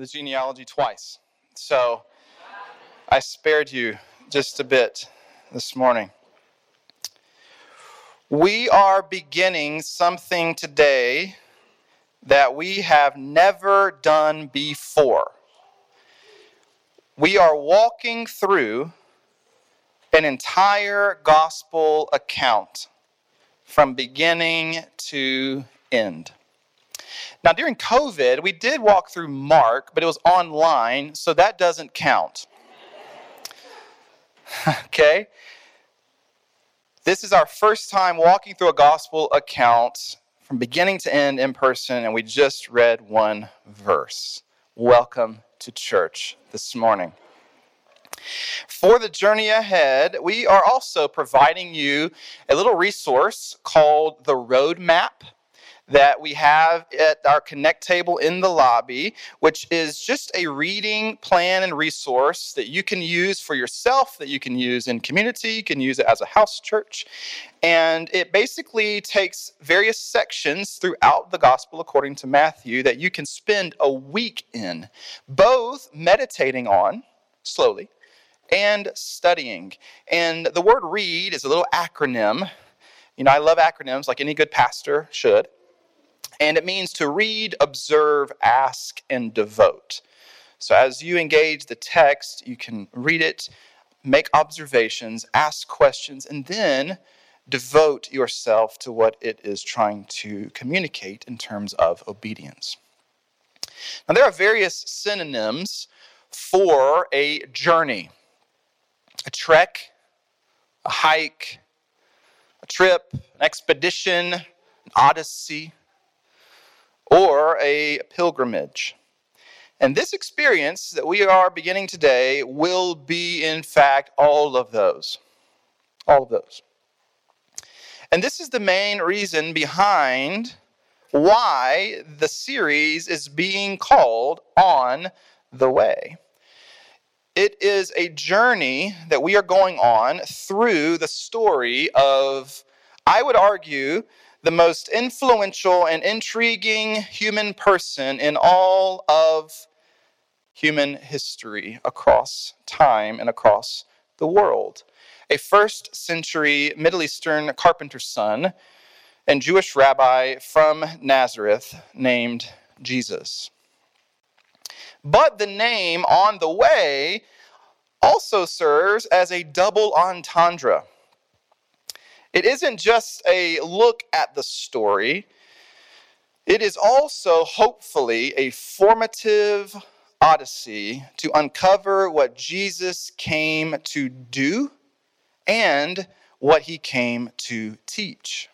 the genealogy twice. So I spared you just a bit this morning. We are beginning something today that we have never done before. We are walking through an entire gospel account from beginning to end. Now, during COVID, we did walk through Mark, but it was online, so that doesn't count. okay? This is our first time walking through a gospel account from beginning to end in person, and we just read one verse. Welcome to church this morning. For the journey ahead, we are also providing you a little resource called the Roadmap that we have at our Connect table in the lobby, which is just a reading plan and resource that you can use for yourself, that you can use in community, you can use it as a house church. And it basically takes various sections throughout the gospel according to Matthew that you can spend a week in, both meditating on slowly and studying. And the word read is a little acronym. You know, I love acronyms like any good pastor should and it means to read, observe, ask, and devote. So as you engage the text, you can read it, make observations, ask questions, and then devote yourself to what it is trying to communicate in terms of obedience. Now, there are various synonyms for a journey a trek, a hike, a trip, an expedition, an odyssey or a pilgrimage. And this experience that we are beginning today will be, in fact, all of those. All of those. And this is the main reason behind why the series is being called On the Way. It is a journey that we are going on through the story of, I would argue, the most influential and intriguing human person in all of human history across time and across the world. A first century Middle Eastern carpenter's son and Jewish rabbi from Nazareth named Jesus. But the name on the way also serves as a double entendre. It isn't just a look at the story, it is also, hopefully, a formative odyssey to uncover what Jesus came to do and what he came to teach.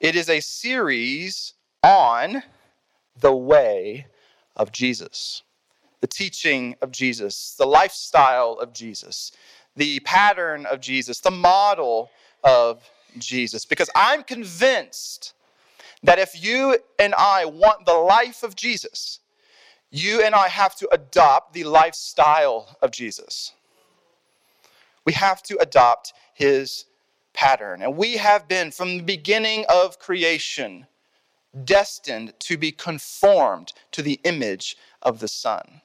It is a series on the way of Jesus, the teaching of Jesus, the lifestyle of Jesus, the pattern of Jesus, the model of Jesus. Because I'm convinced that if you and I want the life of Jesus, you and I have to adopt the lifestyle of Jesus. We have to adopt his pattern. And we have been, from the beginning of creation, destined to be conformed to the image of the Son,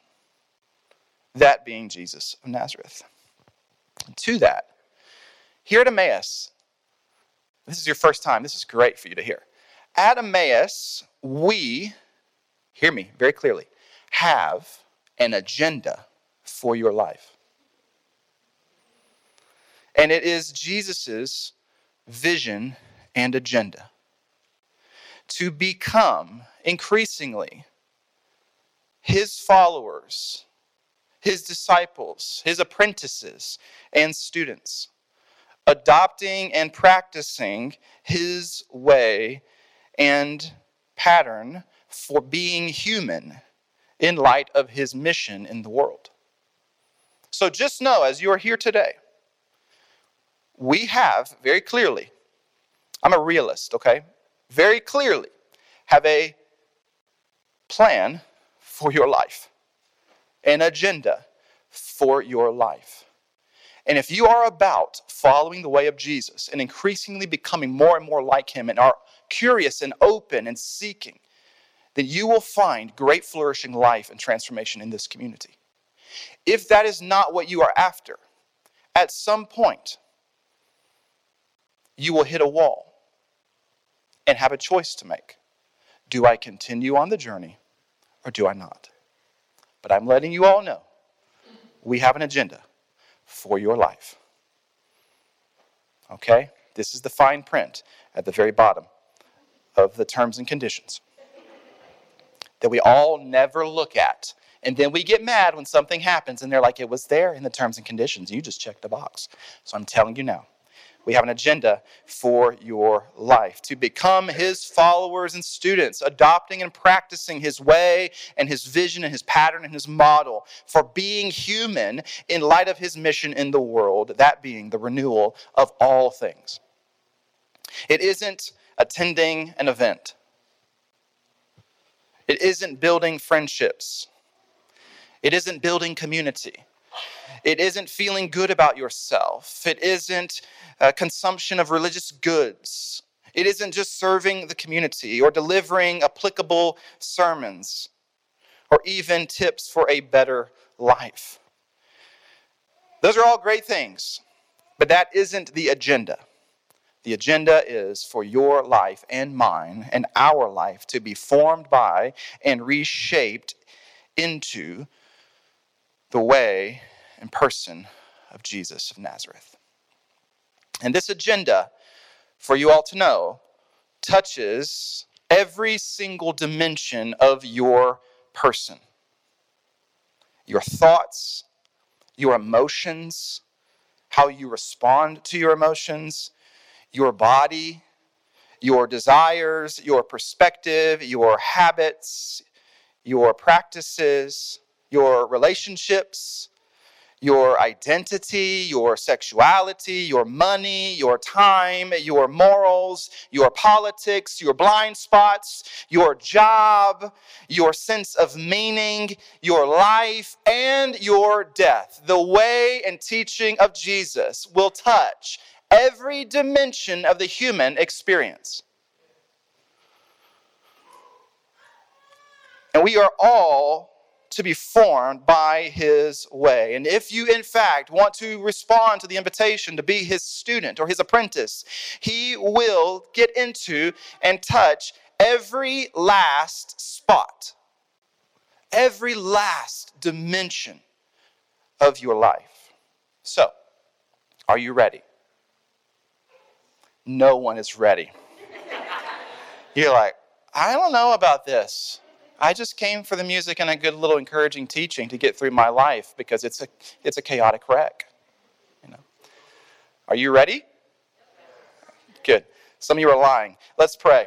that being Jesus of Nazareth. And to that, here at Emmaus, this is your first time, this is great for you to hear. At Emmaus, we, hear me very clearly, have an agenda for your life. And it is Jesus' vision and agenda to become increasingly his followers, his disciples, his apprentices, and students adopting and practicing his way and pattern for being human in light of his mission in the world. So just know as you are here today, we have very clearly, I'm a realist, okay? Very clearly have a plan for your life, an agenda for your life. And if you are about following the way of Jesus and increasingly becoming more and more like him and are curious and open and seeking, then you will find great flourishing life and transformation in this community. If that is not what you are after, at some point, you will hit a wall and have a choice to make. Do I continue on the journey or do I not? But I'm letting you all know we have an agenda for your life. Okay? This is the fine print at the very bottom of the terms and conditions that we all never look at. And then we get mad when something happens and they're like, it was there in the terms and conditions. You just checked the box. So I'm telling you now, we have an agenda for your life to become his followers and students, adopting and practicing his way and his vision and his pattern and his model for being human in light of his mission in the world, that being the renewal of all things. It isn't attending an event, it isn't building friendships, it isn't building community. It isn't feeling good about yourself. It isn't uh, consumption of religious goods. It isn't just serving the community or delivering applicable sermons or even tips for a better life. Those are all great things, but that isn't the agenda. The agenda is for your life and mine and our life to be formed by and reshaped into the way and person of Jesus of Nazareth. And this agenda, for you all to know, touches every single dimension of your person your thoughts, your emotions, how you respond to your emotions, your body, your desires, your perspective, your habits, your practices, your relationships, your identity, your sexuality, your money, your time, your morals, your politics, your blind spots, your job, your sense of meaning, your life, and your death. The way and teaching of Jesus will touch every dimension of the human experience. And we are all to be formed by his way. And if you, in fact, want to respond to the invitation to be his student or his apprentice, he will get into and touch every last spot, every last dimension of your life. So, are you ready? No one is ready. You're like, I don't know about this. I just came for the music and a good little encouraging teaching to get through my life because it's a, it's a chaotic wreck. You know. Are you ready? Good. Some of you are lying. Let's pray.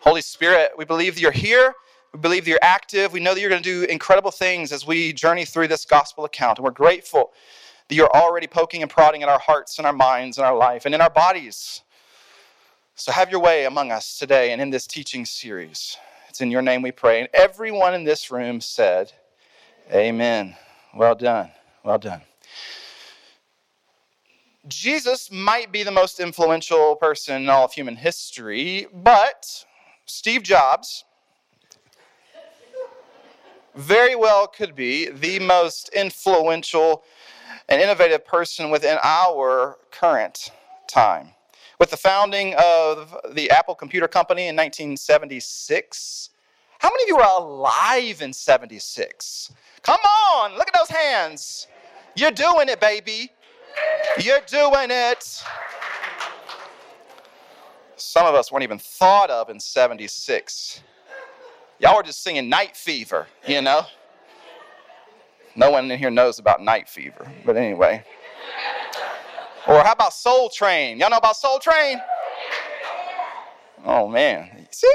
Holy Spirit, we believe that you're here. We believe that you're active. We know that you're going to do incredible things as we journey through this gospel account. And we're grateful that you're already poking and prodding in our hearts and our minds and our life and in our bodies. So have your way among us today and in this teaching series. It's in your name we pray. And everyone in this room said, Amen. Well done. Well done. Jesus might be the most influential person in all of human history, but Steve Jobs very well could be the most influential and innovative person within our current time. With the founding of the Apple Computer Company in 1976, how many of you were alive in 76? Come on, look at those hands. You're doing it, baby. You're doing it. Some of us weren't even thought of in 76. Y'all were just singing Night Fever, you know? No one in here knows about Night Fever, but anyway. Or how about Soul Train? Y'all know about Soul Train? Oh man. See?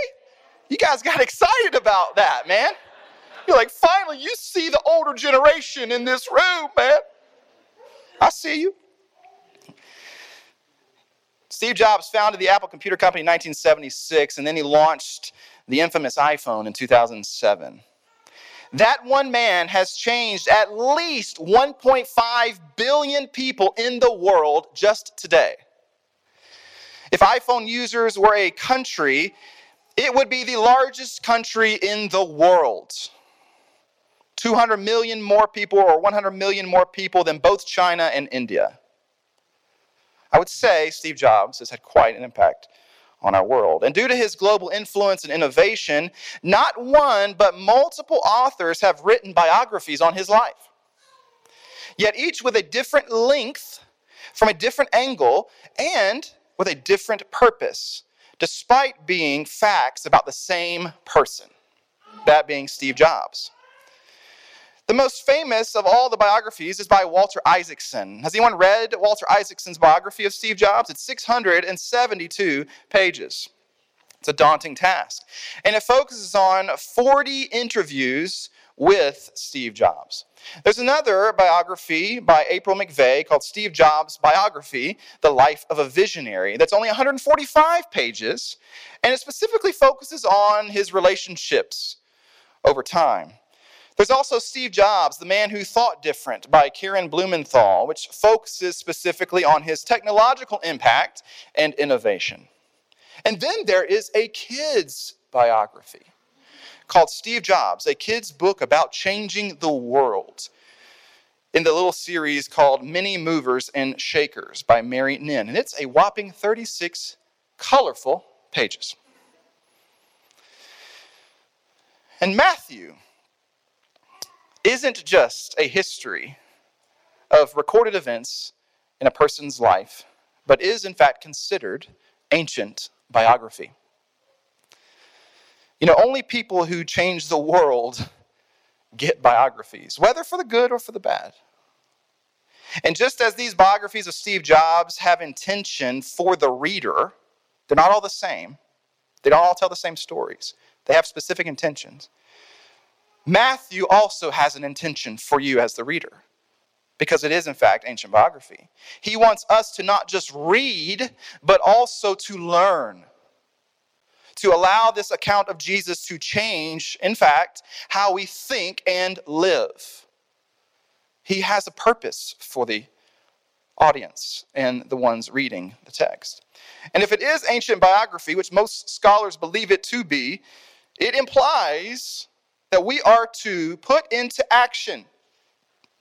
You guys got excited about that, man. You're like, finally, you see the older generation in this room, man. I see you. Steve Jobs founded the Apple Computer Company in 1976, and then he launched the infamous iPhone in 2007. That one man has changed at least 1.5 billion people in the world just today. If iPhone users were a country, it would be the largest country in the world. 200 million more people, or 100 million more people than both China and India. I would say Steve Jobs has had quite an impact on our world. And due to his global influence and innovation, not one, but multiple authors have written biographies on his life. Yet each with a different length, from a different angle, and with a different purpose, despite being facts about the same person, that being Steve Jobs. The most famous of all the biographies is by Walter Isaacson. Has anyone read Walter Isaacson's biography of Steve Jobs? It's 672 pages. It's a daunting task. And it focuses on 40 interviews with Steve Jobs. There's another biography by April McVeigh called Steve Jobs Biography The Life of a Visionary that's only 145 pages, and it specifically focuses on his relationships over time. There's also Steve Jobs, The Man Who Thought Different by Karen Blumenthal, which focuses specifically on his technological impact and innovation. And then there is a kid's biography called Steve Jobs, a kid's book about changing the world in the little series called Mini Movers and Shakers by Mary Nhin. And it's a whopping 36 colorful pages. And Matthew isn't just a history of recorded events in a person's life, but is in fact considered ancient biography. You know, only people who change the world get biographies, whether for the good or for the bad. And just as these biographies of Steve Jobs have intention for the reader, they're not all the same. They don't all tell the same stories. They have specific intentions. Matthew also has an intention for you as the reader because it is, in fact, ancient biography. He wants us to not just read, but also to learn. To allow this account of Jesus to change, in fact, how we think and live. He has a purpose for the audience and the ones reading the text. And if it is ancient biography, which most scholars believe it to be, it implies that we are to put into action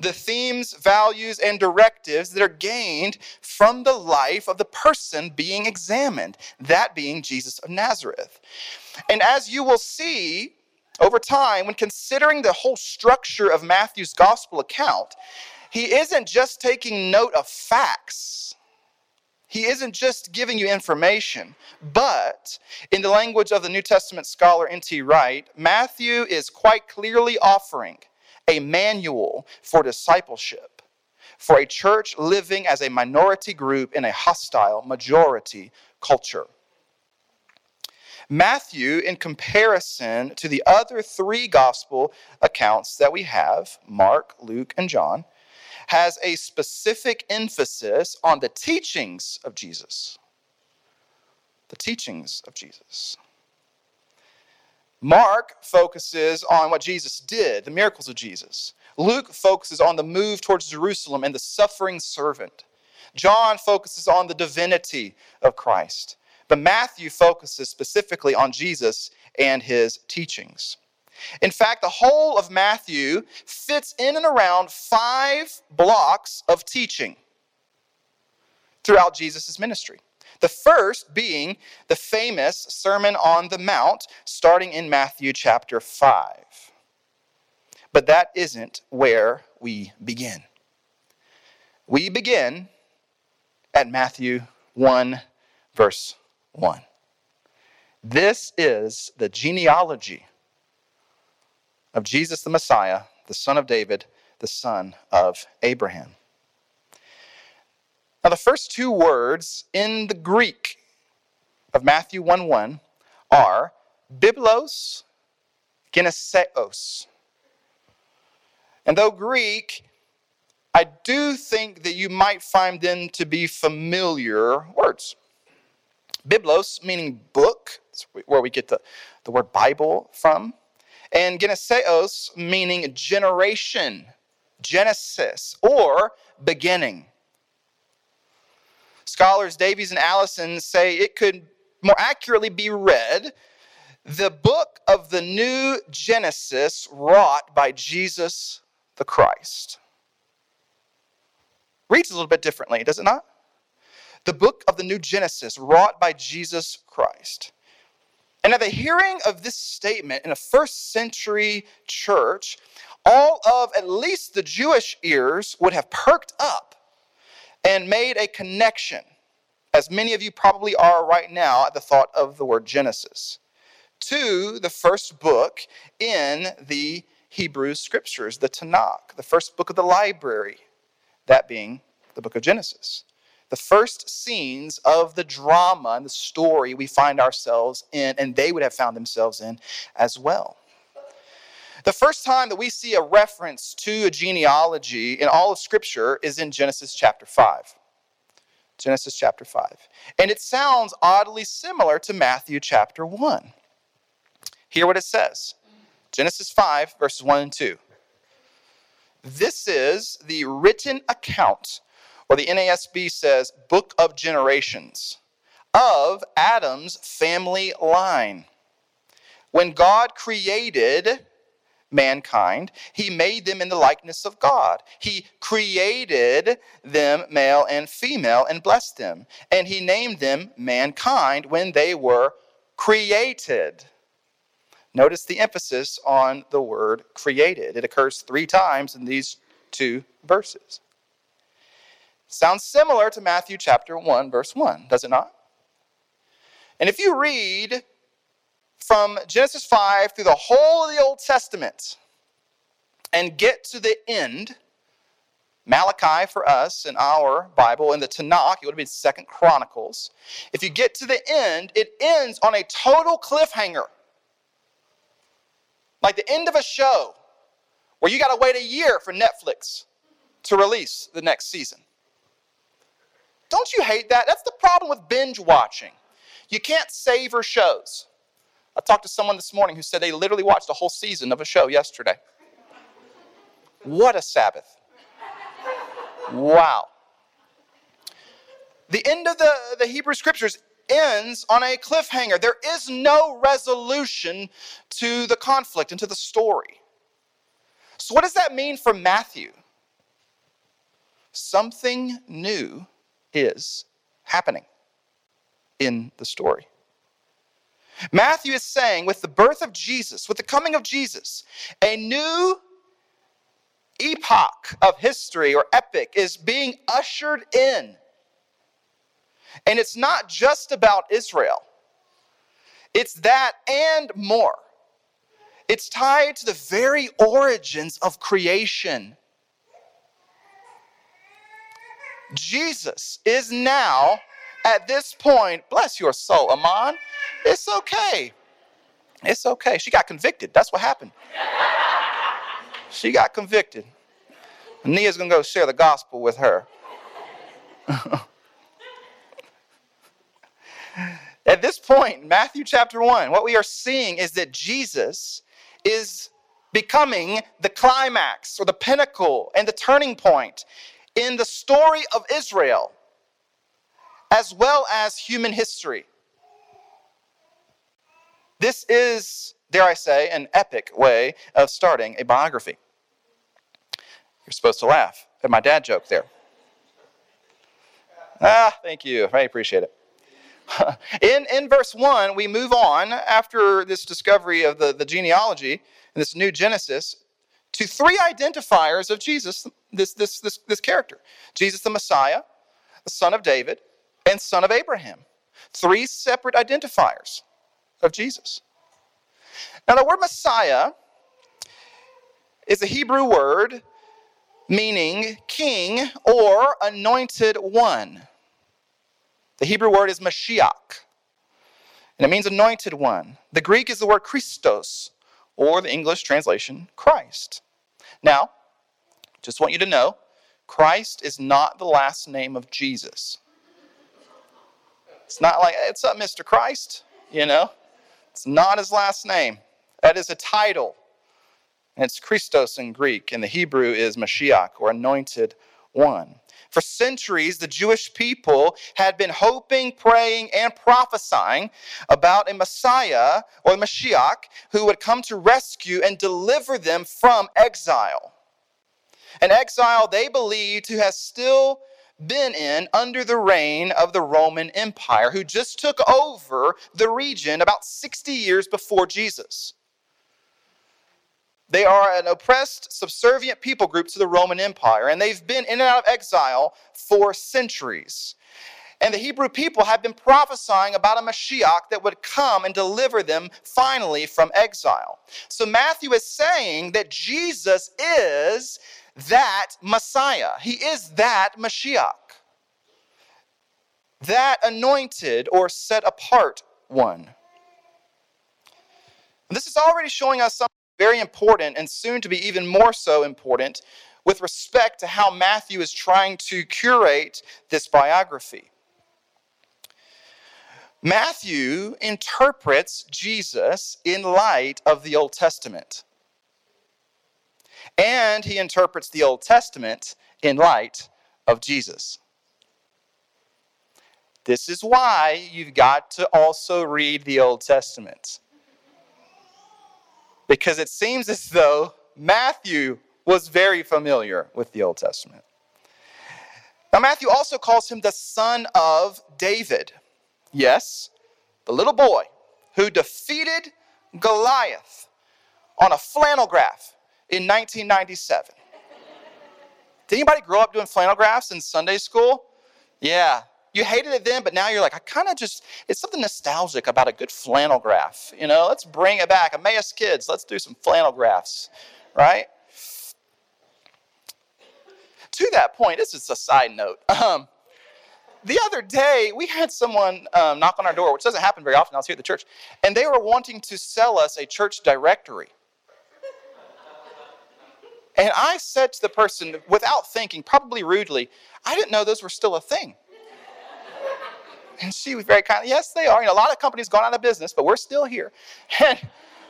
the themes, values, and directives that are gained from the life of the person being examined, that being Jesus of Nazareth. And as you will see over time, when considering the whole structure of Matthew's gospel account, he isn't just taking note of facts he isn't just giving you information, but in the language of the New Testament scholar N.T. Wright, Matthew is quite clearly offering a manual for discipleship for a church living as a minority group in a hostile majority culture. Matthew, in comparison to the other three gospel accounts that we have Mark, Luke, and John, has a specific emphasis on the teachings of Jesus. The teachings of Jesus. Mark focuses on what Jesus did, the miracles of Jesus. Luke focuses on the move towards Jerusalem and the suffering servant. John focuses on the divinity of Christ. But Matthew focuses specifically on Jesus and his teachings. In fact, the whole of Matthew fits in and around five blocks of teaching throughout Jesus' ministry. The first being the famous Sermon on the Mount, starting in Matthew chapter 5. But that isn't where we begin. We begin at Matthew 1, verse 1. This is the genealogy of Jesus the Messiah, the son of David, the son of Abraham. Now, the first two words in the Greek of Matthew 1 1 are biblos, geneseos. And though Greek, I do think that you might find them to be familiar words. Biblos, meaning book, where we get the, the word Bible from. And geneseos meaning generation, Genesis, or beginning. Scholars Davies and Allison say it could more accurately be read the book of the new Genesis wrought by Jesus the Christ. Reads a little bit differently, does it not? The book of the new Genesis wrought by Jesus Christ. And at the hearing of this statement in a first century church, all of at least the Jewish ears would have perked up and made a connection, as many of you probably are right now at the thought of the word Genesis to the first book in the Hebrew scriptures, the Tanakh, the first book of the library, that being the book of Genesis. The first scenes of the drama and the story we find ourselves in, and they would have found themselves in as well. The first time that we see a reference to a genealogy in all of Scripture is in Genesis chapter 5. Genesis chapter 5. And it sounds oddly similar to Matthew chapter 1. Hear what it says Genesis 5, verses 1 and 2. This is the written account, or the NASB says, book of generations, of Adam's family line. When God created mankind, he made them in the likeness of God. He created them male and female and blessed them. And he named them mankind when they were created. Notice the emphasis on the word created. It occurs three times in these two verses. Sounds similar to Matthew chapter 1, verse 1, does it not? And if you read from Genesis 5 through the whole of the Old Testament and get to the end, Malachi for us in our Bible, in the Tanakh, it would have been Second Chronicles. If you get to the end, it ends on a total cliffhanger like the end of a show where you got to wait a year for Netflix to release the next season. Don't you hate that? That's the problem with binge watching. You can't savor shows. I talked to someone this morning who said they literally watched a whole season of a show yesterday. What a Sabbath. Wow. The end of the, the Hebrew scriptures ends on a cliffhanger. There is no resolution to the conflict and to the story. So, what does that mean for Matthew? Something new is happening in the story. Matthew is saying, with the birth of Jesus, with the coming of Jesus, a new epoch of history or epic is being ushered in and it's not just about Israel, it's that and more. It's tied to the very origins of creation. Jesus is now at this point, bless your soul, Amon. It's okay. It's okay. She got convicted. That's what happened. She got convicted. Nia's gonna go share the gospel with her. At this point, Matthew chapter 1, what we are seeing is that Jesus is becoming the climax or the pinnacle and the turning point in the story of Israel as well as human history. This is, dare I say, an epic way of starting a biography. You're supposed to laugh at my dad joke there. Ah, thank you. I appreciate it. in, in verse 1, we move on after this discovery of the, the genealogy and this new Genesis to three identifiers of Jesus, this, this, this, this character Jesus the Messiah, the son of David, and son of Abraham. Three separate identifiers of Jesus. Now, the word Messiah is a Hebrew word meaning king or anointed one. The Hebrew word is Mashiach, and it means anointed one. The Greek is the word Christos, or the English translation, Christ. Now, just want you to know, Christ is not the last name of Jesus. It's not like, it's up, Mr. Christ, you know? It's not his last name. That is a title. And it's Christos in Greek, and the Hebrew is Mashiach, or anointed one. For centuries, the Jewish people had been hoping, praying, and prophesying about a Messiah or the Mashiach who would come to rescue and deliver them from exile. An exile they believed to have still been in under the reign of the Roman Empire, who just took over the region about 60 years before Jesus. They are an oppressed, subservient people group to the Roman Empire, and they've been in and out of exile for centuries. And the Hebrew people have been prophesying about a Mashiach that would come and deliver them finally from exile. So Matthew is saying that Jesus is that Messiah. He is that Mashiach, that anointed or set apart one. This is already showing us something very important and soon to be even more so important with respect to how Matthew is trying to curate this biography. Matthew interprets Jesus in light of the Old Testament and he interprets the Old Testament in light of Jesus. This is why you've got to also read the Old Testament. Because it seems as though Matthew was very familiar with the Old Testament. Now, Matthew also calls him the son of David. Yes, the little boy who defeated Goliath on a flannel graph in 1997. Did anybody grow up doing flannel graphs in Sunday school? Yeah. You hated it then, but now you're like, I kind of just, it's something nostalgic about a good flannel graph. You know, let's bring it back. Emmaus kids, let's do some flannel graphs, right? To that point, this is a side note. Um, the other day, we had someone um, knock on our door, which doesn't happen very often. I was here at the church, and they were wanting to sell us a church directory. And I said to the person, without thinking, probably rudely, I didn't know those were still a thing. And she was very kind. Yes, they are. You know, a lot of companies gone out of business, but we're still here. And,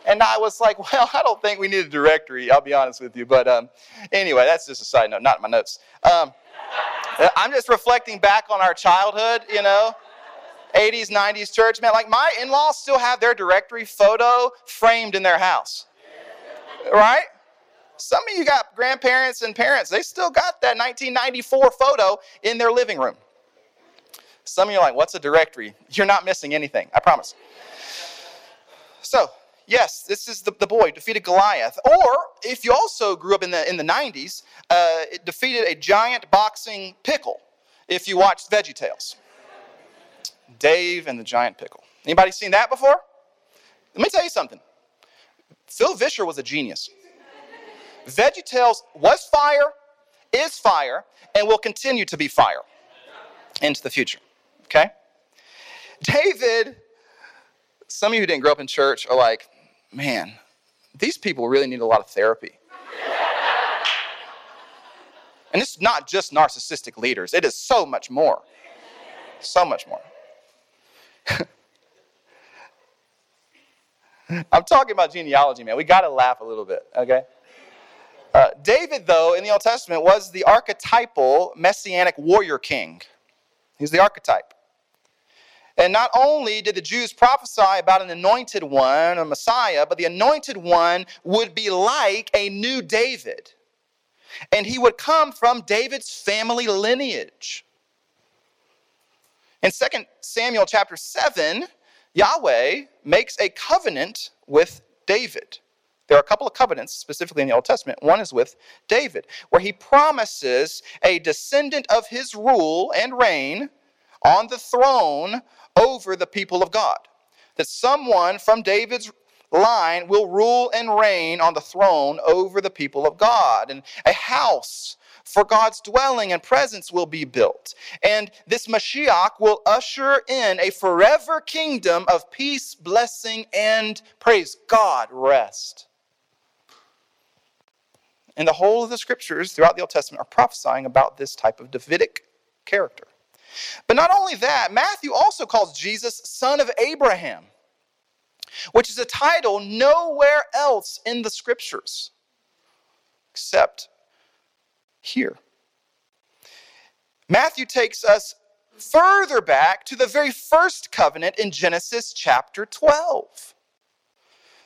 and I was like, well, I don't think we need a directory. I'll be honest with you. But um, anyway, that's just a side note, not in my notes. Um, I'm just reflecting back on our childhood. You know, 80s, 90s church. Man, like my in-laws still have their directory photo framed in their house. Right? Some of you got grandparents and parents, they still got that 1994 photo in their living room. Some of you are like, what's a directory? You're not missing anything, I promise. So, yes, this is the, the boy defeated Goliath. Or if you also grew up in the, in the 90s, uh, it defeated a giant boxing pickle if you watched Veggie Tales. Dave and the giant pickle. Anybody seen that before? Let me tell you something. Phil Vischer was a genius. VeggieTales was fire, is fire, and will continue to be fire into the future. Okay? David, some of you who didn't grow up in church are like, man, these people really need a lot of therapy. and it's not just narcissistic leaders, it is so much more. So much more. I'm talking about genealogy, man. We got to laugh a little bit, okay? Uh, David, though, in the Old Testament, was the archetypal messianic warrior king. He's the archetype. And not only did the Jews prophesy about an anointed one, a Messiah, but the anointed one would be like a new David. And he would come from David's family lineage. In 2 Samuel chapter 7, Yahweh makes a covenant with David. There are a couple of covenants, specifically in the Old Testament. One is with David, where he promises a descendant of his rule and reign on the throne over the people of God. That someone from David's line will rule and reign on the throne over the people of God. And a house for God's dwelling and presence will be built. And this Mashiach will usher in a forever kingdom of peace, blessing, and praise God, rest. And the whole of the scriptures throughout the Old Testament are prophesying about this type of Davidic character. But not only that, Matthew also calls Jesus son of Abraham. which is a title nowhere else in the scriptures except here. Matthew takes us further back to the very first covenant in Genesis chapter 12.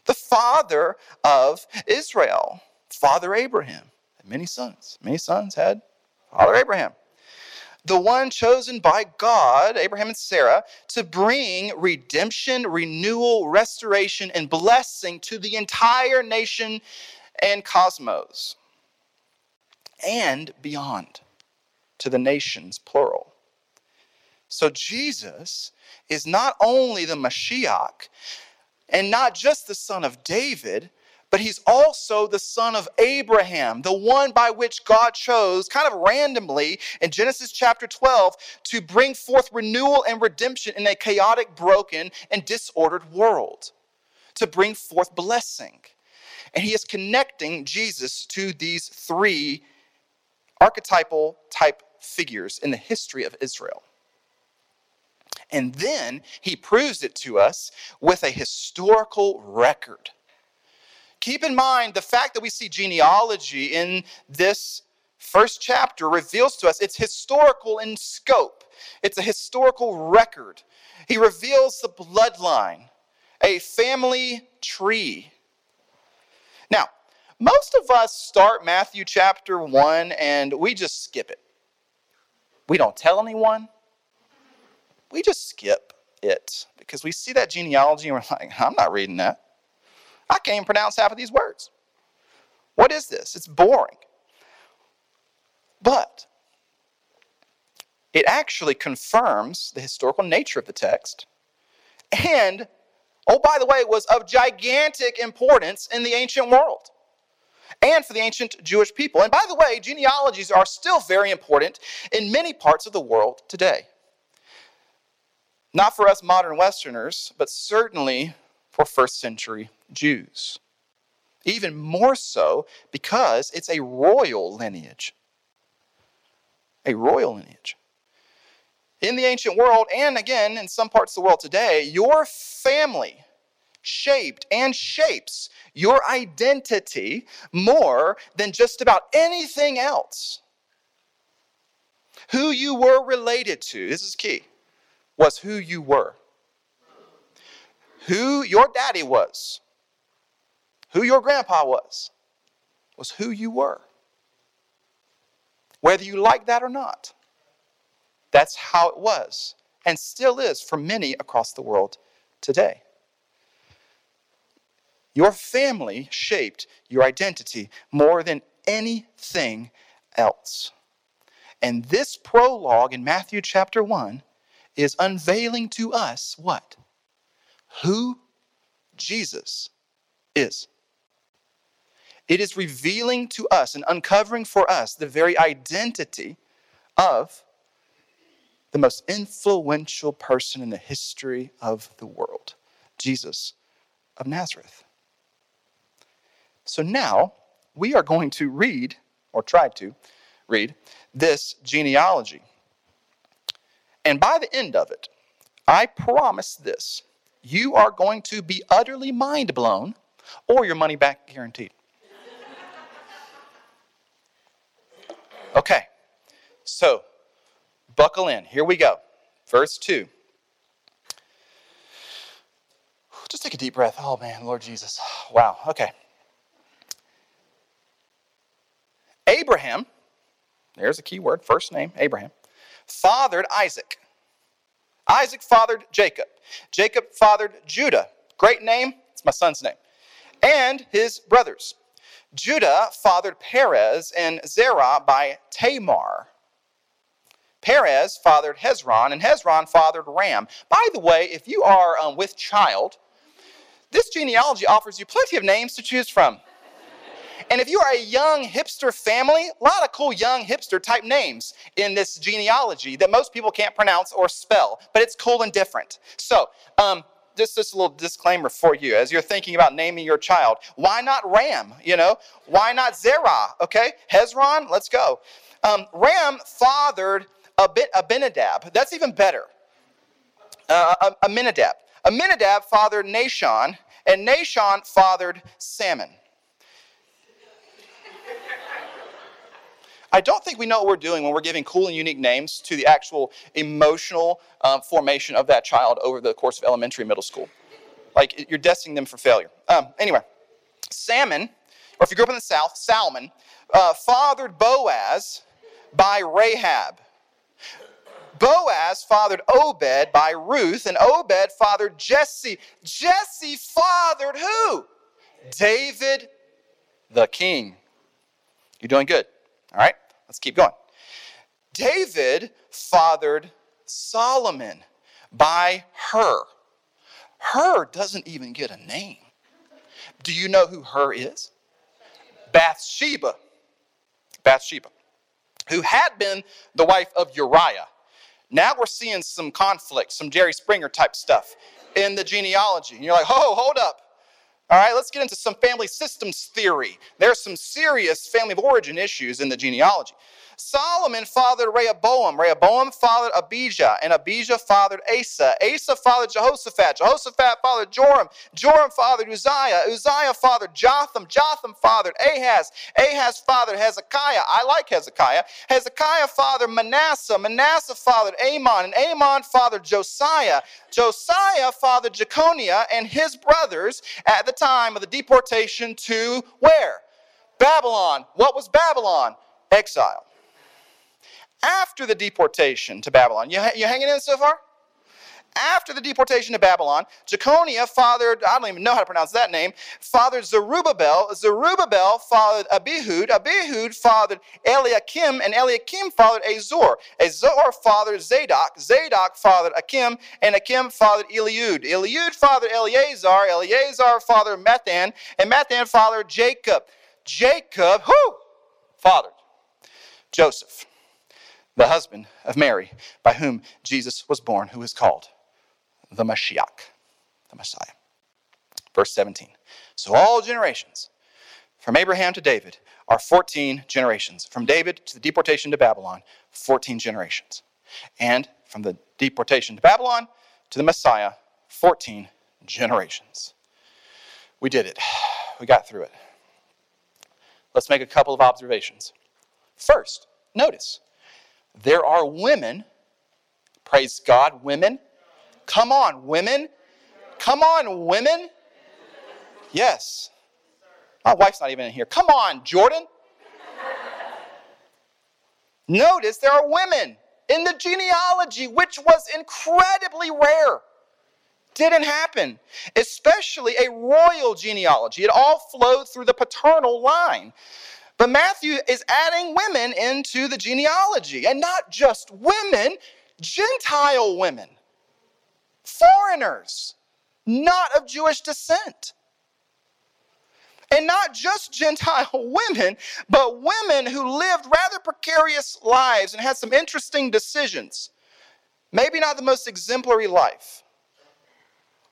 The father of Israel, Father Abraham, had many sons. Many sons had Father Abraham. The one chosen by God, Abraham and Sarah, to bring redemption, renewal, restoration, and blessing to the entire nation and cosmos and beyond to the nations, plural. So Jesus is not only the Mashiach and not just the son of David, but he's also the son of Abraham, the one by which God chose, kind of randomly, in Genesis chapter 12, to bring forth renewal and redemption in a chaotic, broken, and disordered world, to bring forth blessing. And he is connecting Jesus to these three archetypal type figures in the history of Israel. And then he proves it to us with a historical record. Keep in mind the fact that we see genealogy in this first chapter reveals to us it's historical in scope, it's a historical record. He reveals the bloodline, a family tree. Now, most of us start Matthew chapter 1 and we just skip it. We don't tell anyone. We just skip it because we see that genealogy and we're like, I'm not reading that. I can't even pronounce half of these words. What is this? It's boring. But it actually confirms the historical nature of the text. And, oh, by the way, it was of gigantic importance in the ancient world and for the ancient Jewish people. And by the way, genealogies are still very important in many parts of the world today. Not for us modern Westerners, but certainly for first century Jews. Even more so because it's a royal lineage. A royal lineage. In the ancient world, and again in some parts of the world today, your family shaped and shapes your identity more than just about anything else. Who you were related to, this is key, was who you were. Who your daddy was, who your grandpa was, was who you were. Whether you like that or not. That's how it was and still is for many across the world today. Your family shaped your identity more than anything else. And this prologue in Matthew chapter 1 is unveiling to us what? Who Jesus is. It is revealing to us and uncovering for us the very identity of the most influential person in the history of the world, Jesus of Nazareth. So now we are going to read, or try to read, this genealogy. And by the end of it, I promise this you are going to be utterly mind blown or your money back guaranteed. Okay, so buckle in. Here we go. Verse 2. Just take a deep breath. Oh man, Lord Jesus. Wow, okay. Abraham, there's a key word, first name, Abraham, fathered Isaac. Isaac fathered Jacob. Jacob fathered Judah. Great name, it's my son's name. And his brothers. Judah fathered Perez and Zerah by Tamar. Perez fathered Hezron, and Hezron fathered Ram. By the way, if you are um, with child, this genealogy offers you plenty of names to choose from. And if you are a young hipster family, a lot of cool young hipster type names in this genealogy that most people can't pronounce or spell, but it's cool and different. So, um, just this little disclaimer for you as you're thinking about naming your child. Why not Ram? You know, why not Zerah? Okay, Hezron, let's go. Um, Ram fathered Abinadab. That's even better. Uh, Aminadab. Amminadab fathered Nahshon, and Nahshon fathered Salmon. I don't think we know what we're doing when we're giving cool and unique names to the actual emotional um, formation of that child over the course of elementary and middle school. Like, you're destining them for failure. Um, anyway, Salmon, or if you grew up in the South, Salmon, uh, fathered Boaz by Rahab. Boaz fathered Obed by Ruth, and Obed fathered Jesse. Jesse fathered who? David the king. You're doing good. All right, let's keep going. David fathered Solomon by her. Her doesn't even get a name. Do you know who her is? Bathsheba. Bathsheba, who had been the wife of Uriah. Now we're seeing some conflict, some Jerry Springer type stuff in the genealogy. And you're like, oh, hold up. All right, let's get into some family systems theory. There's some serious family of origin issues in the genealogy. Solomon fathered Rehoboam. Rehoboam fathered Abijah, and Abijah fathered Asa. Asa fathered Jehoshaphat. Jehoshaphat fathered Joram. Joram fathered Uzziah. Uzziah fathered Jotham. Jotham fathered Ahaz. Ahaz fathered Hezekiah. I like Hezekiah. Hezekiah fathered Manasseh. Manasseh fathered Amon, and Amon fathered Josiah. Josiah fathered Jeconiah and his brothers at the time of the deportation to where? Babylon. What was Babylon? Exile after the deportation to Babylon. You, you hanging in so far? After the deportation to Babylon, Jeconiah fathered, I don't even know how to pronounce that name, fathered Zerubbabel. Zerubbabel fathered Abihud. Abihud fathered Eliakim, and Eliakim fathered Azor. Azor fathered Zadok. Zadok fathered Achim, and Achim fathered Eliud. Eliud fathered Eleazar. Eleazar fathered Matthan, and Matthan fathered Jacob. Jacob, who? Fathered Joseph the husband of Mary, by whom Jesus was born, who is called the Mashiach, the Messiah. Verse 17. So all generations, from Abraham to David, are 14 generations. From David to the deportation to Babylon, 14 generations. And from the deportation to Babylon to the Messiah, 14 generations. We did it. We got through it. Let's make a couple of observations. First, notice there are women, praise God, women. Come on, women. Come on, women. Yes. My wife's not even in here. Come on, Jordan. Notice there are women in the genealogy, which was incredibly rare. Didn't happen, especially a royal genealogy. It all flowed through the paternal line. But Matthew is adding women into the genealogy, and not just women, Gentile women, foreigners, not of Jewish descent. And not just Gentile women, but women who lived rather precarious lives and had some interesting decisions. Maybe not the most exemplary life.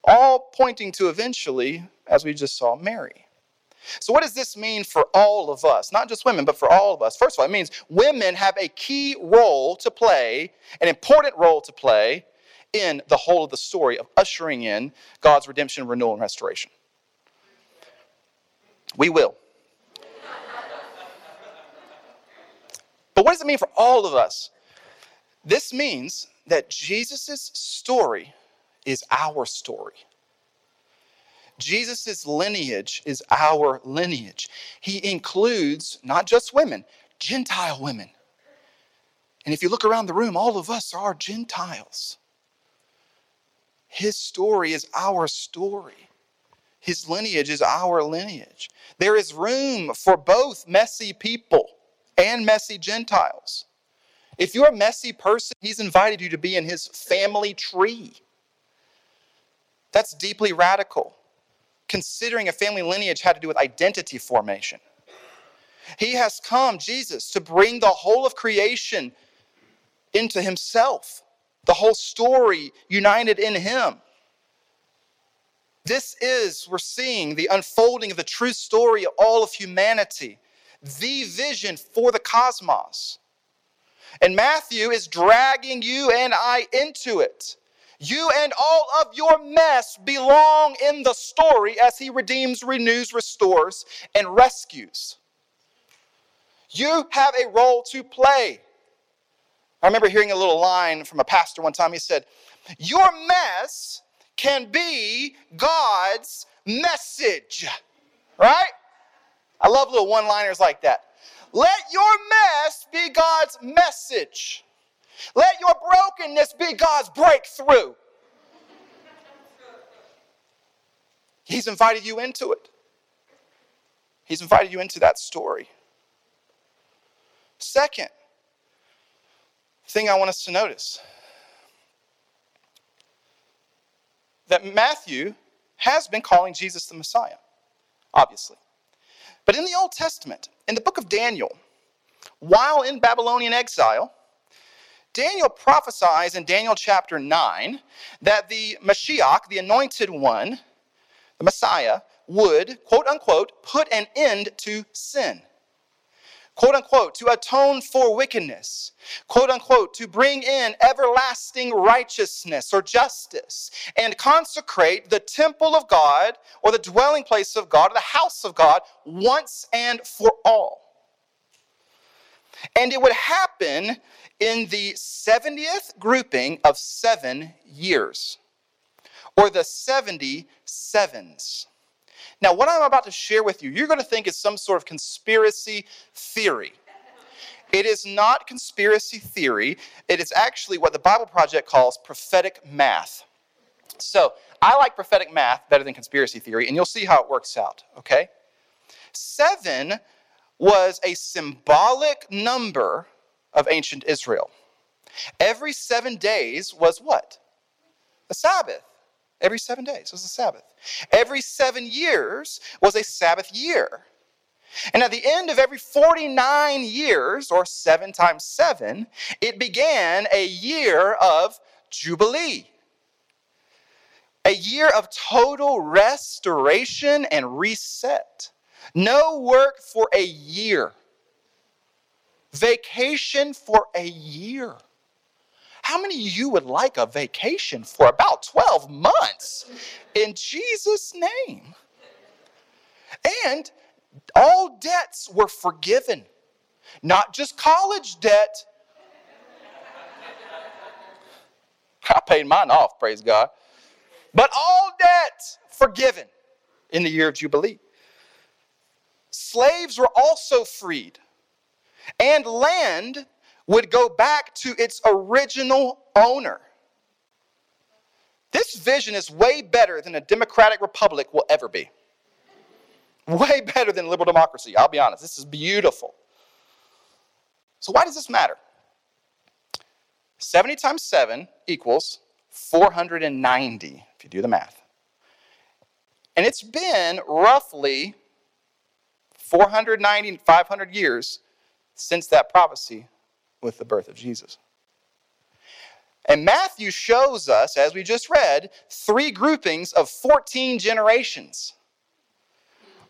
All pointing to eventually, as we just saw, Mary. So, what does this mean for all of us? Not just women, but for all of us. First of all, it means women have a key role to play, an important role to play in the whole of the story of ushering in God's redemption, renewal, and restoration. We will. but what does it mean for all of us? This means that Jesus' story is our story. Jesus' lineage is our lineage. He includes not just women, Gentile women. And if you look around the room, all of us are Gentiles. His story is our story. His lineage is our lineage. There is room for both messy people and messy Gentiles. If you're a messy person, he's invited you to be in his family tree. That's deeply radical considering a family lineage had to do with identity formation. He has come, Jesus, to bring the whole of creation into himself, the whole story united in him. This is, we're seeing the unfolding of the true story of all of humanity, the vision for the cosmos. And Matthew is dragging you and I into it. You and all of your mess belong in the story as he redeems, renews, restores, and rescues. You have a role to play. I remember hearing a little line from a pastor one time. He said, Your mess can be God's message. Right? I love little one liners like that. Let your mess be God's message. Let your brokenness be God's breakthrough. He's invited you into it. He's invited you into that story. Second thing I want us to notice that Matthew has been calling Jesus the Messiah, obviously. But in the Old Testament, in the book of Daniel, while in Babylonian exile, Daniel prophesies in Daniel chapter 9 that the Mashiach, the anointed one, the Messiah, would, quote unquote, put an end to sin. Quote unquote, to atone for wickedness. Quote unquote, to bring in everlasting righteousness or justice and consecrate the temple of God or the dwelling place of God or the house of God once and for all. And it would happen in the 70th grouping of seven years, or the 70 sevens. Now, what I'm about to share with you, you're going to think is some sort of conspiracy theory. It is not conspiracy theory. It is actually what the Bible Project calls prophetic math. So, I like prophetic math better than conspiracy theory, and you'll see how it works out, okay? Seven was a symbolic number of ancient Israel. Every seven days was what? A Sabbath. Every seven days was a Sabbath. Every seven years was a Sabbath year. And at the end of every 49 years, or seven times seven, it began a year of Jubilee. A year of total restoration and reset. No work for a year. Vacation for a year. How many of you would like a vacation for about 12 months? In Jesus' name. And all debts were forgiven, not just college debt. I paid mine off, praise God. But all debts forgiven in the year of Jubilee. Slaves were also freed, and land would go back to its original owner. This vision is way better than a democratic republic will ever be. Way better than liberal democracy, I'll be honest. This is beautiful. So, why does this matter? 70 times 7 equals 490, if you do the math. And it's been roughly 490, 500 years since that prophecy with the birth of Jesus. And Matthew shows us, as we just read, three groupings of 14 generations.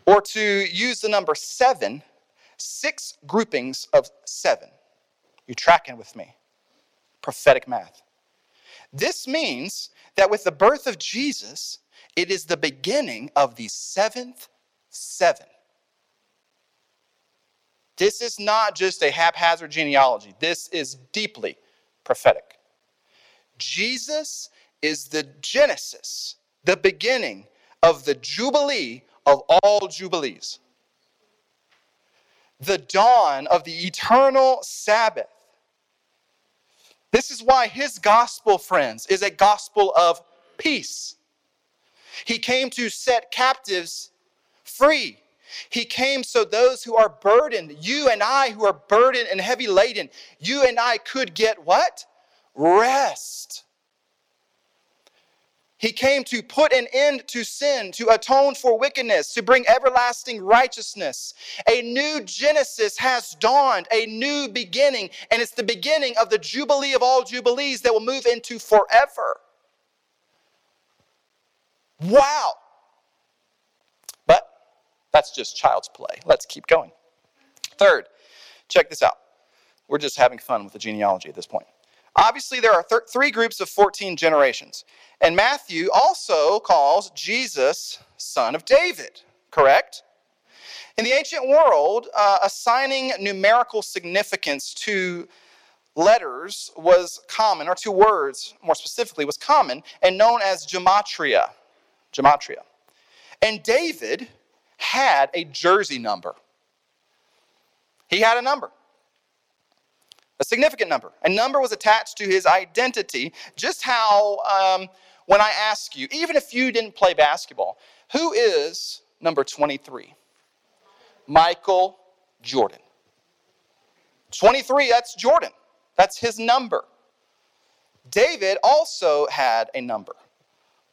Or to use the number seven, six groupings of seven. You tracking with me? Prophetic math. This means that with the birth of Jesus, it is the beginning of the seventh seven. This is not just a haphazard genealogy, this is deeply prophetic. Jesus is the genesis, the beginning of the jubilee of all jubilees, the dawn of the eternal Sabbath. This is why his gospel, friends, is a gospel of peace. He came to set captives free he came so those who are burdened, you and I who are burdened and heavy laden, you and I could get what? Rest. He came to put an end to sin, to atone for wickedness, to bring everlasting righteousness. A new Genesis has dawned, a new beginning, and it's the beginning of the Jubilee of all Jubilees that will move into forever. Wow. That's just child's play. Let's keep going. Third, check this out. We're just having fun with the genealogy at this point. Obviously, there are th- three groups of 14 generations. And Matthew also calls Jesus son of David, correct? In the ancient world, uh, assigning numerical significance to letters was common, or to words more specifically, was common and known as gematria. Gematria. And David had a jersey number. He had a number, a significant number. A number was attached to his identity, just how, um, when I ask you, even if you didn't play basketball, who is number 23? Michael Jordan. 23, that's Jordan. That's his number. David also had a number.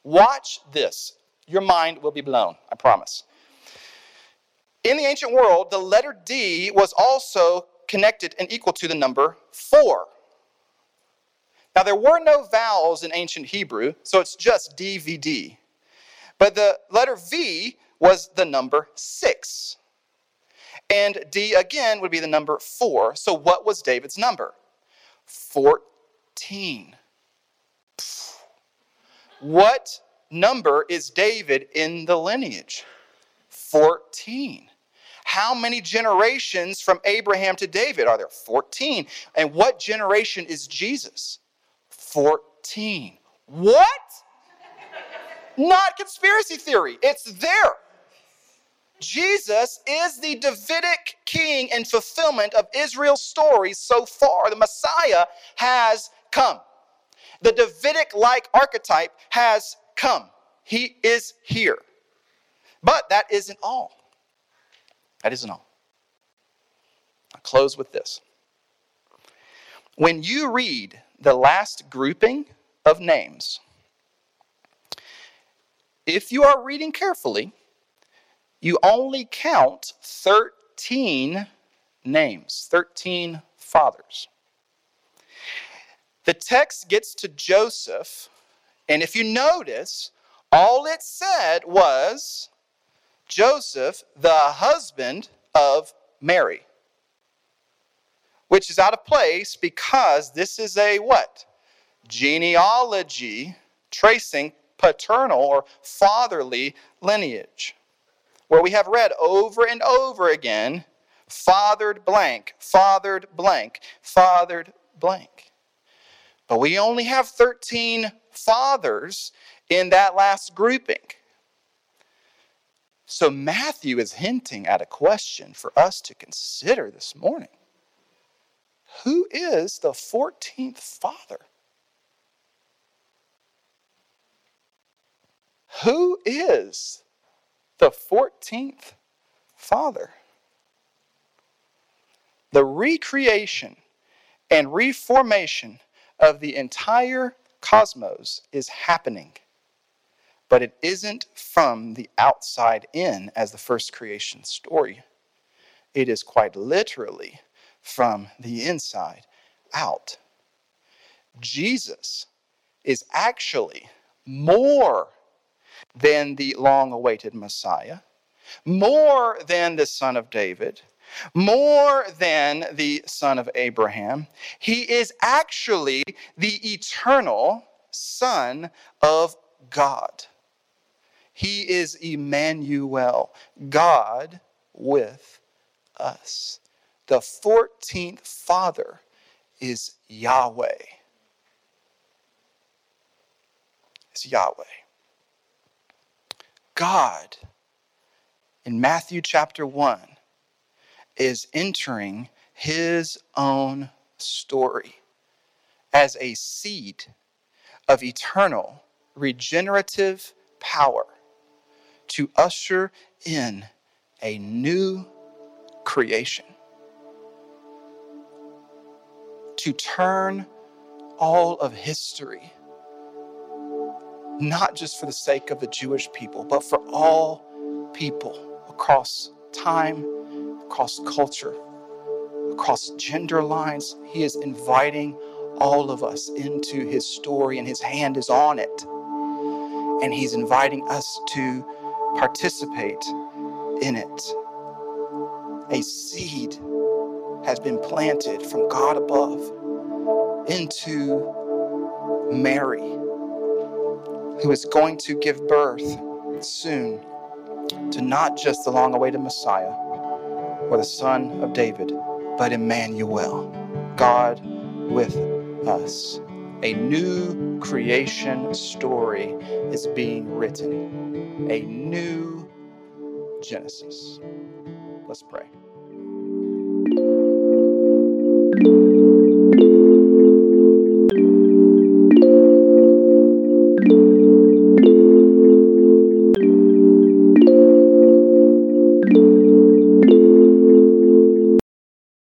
Watch this. Your mind will be blown, I promise. In the ancient world, the letter D was also connected and equal to the number 4. Now, there were no vowels in ancient Hebrew, so it's just DVD. But the letter V was the number 6. And D again would be the number 4. So, what was David's number? 14. What number is David in the lineage? 14. How many generations from Abraham to David are there? 14. And what generation is Jesus? 14. What? Not conspiracy theory. It's there. Jesus is the Davidic king and fulfillment of Israel's stories so far. The Messiah has come. The Davidic like archetype has come. He is here. But that isn't all. That isn't all. I'll close with this. When you read the last grouping of names, if you are reading carefully, you only count 13 names, 13 fathers. The text gets to Joseph, and if you notice, all it said was Joseph, the husband of Mary, which is out of place because this is a what? Genealogy tracing paternal or fatherly lineage where we have read over and over again fathered blank, fathered blank, fathered blank. But we only have 13 fathers in that last grouping. So Matthew is hinting at a question for us to consider this morning. Who is the 14th father? Who is the 14th Father. The recreation and reformation of the entire cosmos is happening, but it isn't from the outside in as the first creation story. It is quite literally from the inside out. Jesus is actually more than the long awaited Messiah, more than the Son of David, more than the Son of Abraham. He is actually the eternal Son of God. He is Emmanuel, God with us. The 14th Father is Yahweh. It's Yahweh. God in Matthew chapter 1 is entering his own story as a seed of eternal regenerative power to usher in a new creation, to turn all of history not just for the sake of the Jewish people, but for all people across time, across culture, across gender lines. He is inviting all of us into his story, and his hand is on it. And he's inviting us to participate in it. A seed has been planted from God above, into Mary, who is going to give birth soon to not just the long awaited Messiah or the Son of David, but Emmanuel, God with us. A new creation story is being written, a new Genesis. Let's pray.